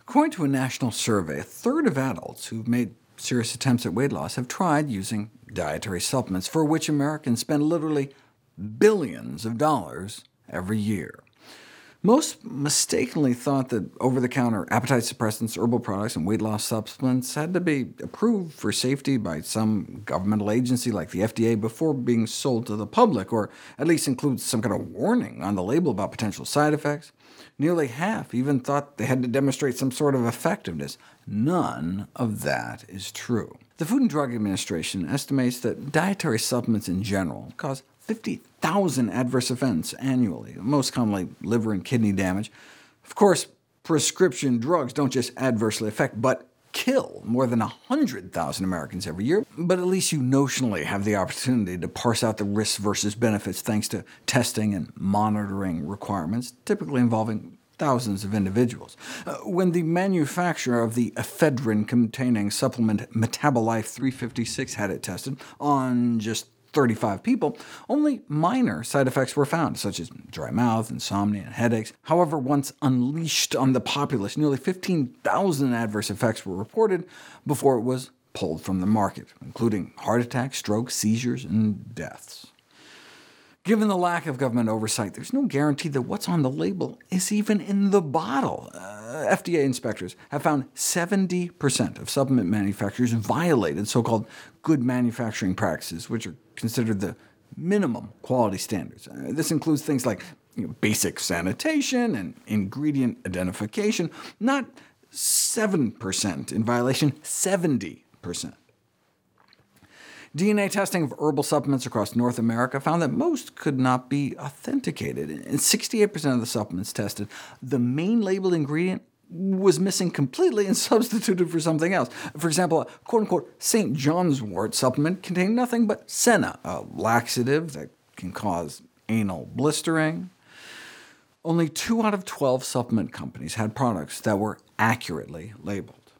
According to a national survey, a third of adults who've made serious attempts at weight loss have tried using dietary supplements, for which Americans spend literally billions of dollars every year. Most mistakenly thought that over-the-counter appetite suppressants, herbal products, and weight loss supplements had to be approved for safety by some governmental agency like the FDA before being sold to the public, or at least include some kind of warning on the label about potential side effects. Nearly half even thought they had to demonstrate some sort of effectiveness. None of that is true. The Food and Drug Administration estimates that dietary supplements in general cause 50,000 adverse events annually, most commonly liver and kidney damage. Of course, prescription drugs don't just adversely affect, but kill more than 100,000 Americans every year, but at least you notionally have the opportunity to parse out the risks versus benefits thanks to testing and monitoring requirements, typically involving thousands of individuals. Uh, when the manufacturer of the ephedrine-containing supplement Metabolife 356 had it tested on just 35 people, only minor side effects were found, such as dry mouth, insomnia, and headaches. However, once unleashed on the populace, nearly 15,000 adverse effects were reported before it was pulled from the market, including heart attacks, strokes, seizures, and deaths. Given the lack of government oversight, there's no guarantee that what's on the label is even in the bottle. Uh, FDA inspectors have found 70% of supplement manufacturers violated so-called good manufacturing practices, which are considered the minimum quality standards. Uh, this includes things like you know, basic sanitation and ingredient identification, not 7% in violation, 70%. DNA testing of herbal supplements across North America found that most could not be authenticated. In 68% of the supplements tested, the main labeled ingredient was missing completely and substituted for something else. For example, a quote-unquote St. John's wort supplement contained nothing but senna, a laxative that can cause anal blistering. Only 2 out of 12 supplement companies had products that were accurately labeled.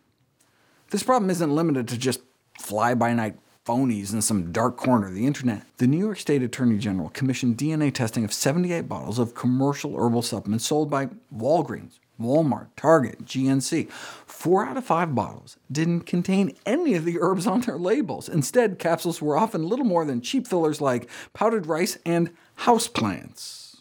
This problem isn't limited to just fly-by-night phonies in some dark corner of the internet. The New York State Attorney General commissioned DNA testing of 78 bottles of commercial herbal supplements sold by Walgreens, Walmart, Target, GNC. Four out of five bottles didn't contain any of the herbs on their labels. Instead, capsules were often little more than cheap fillers like powdered rice and houseplants.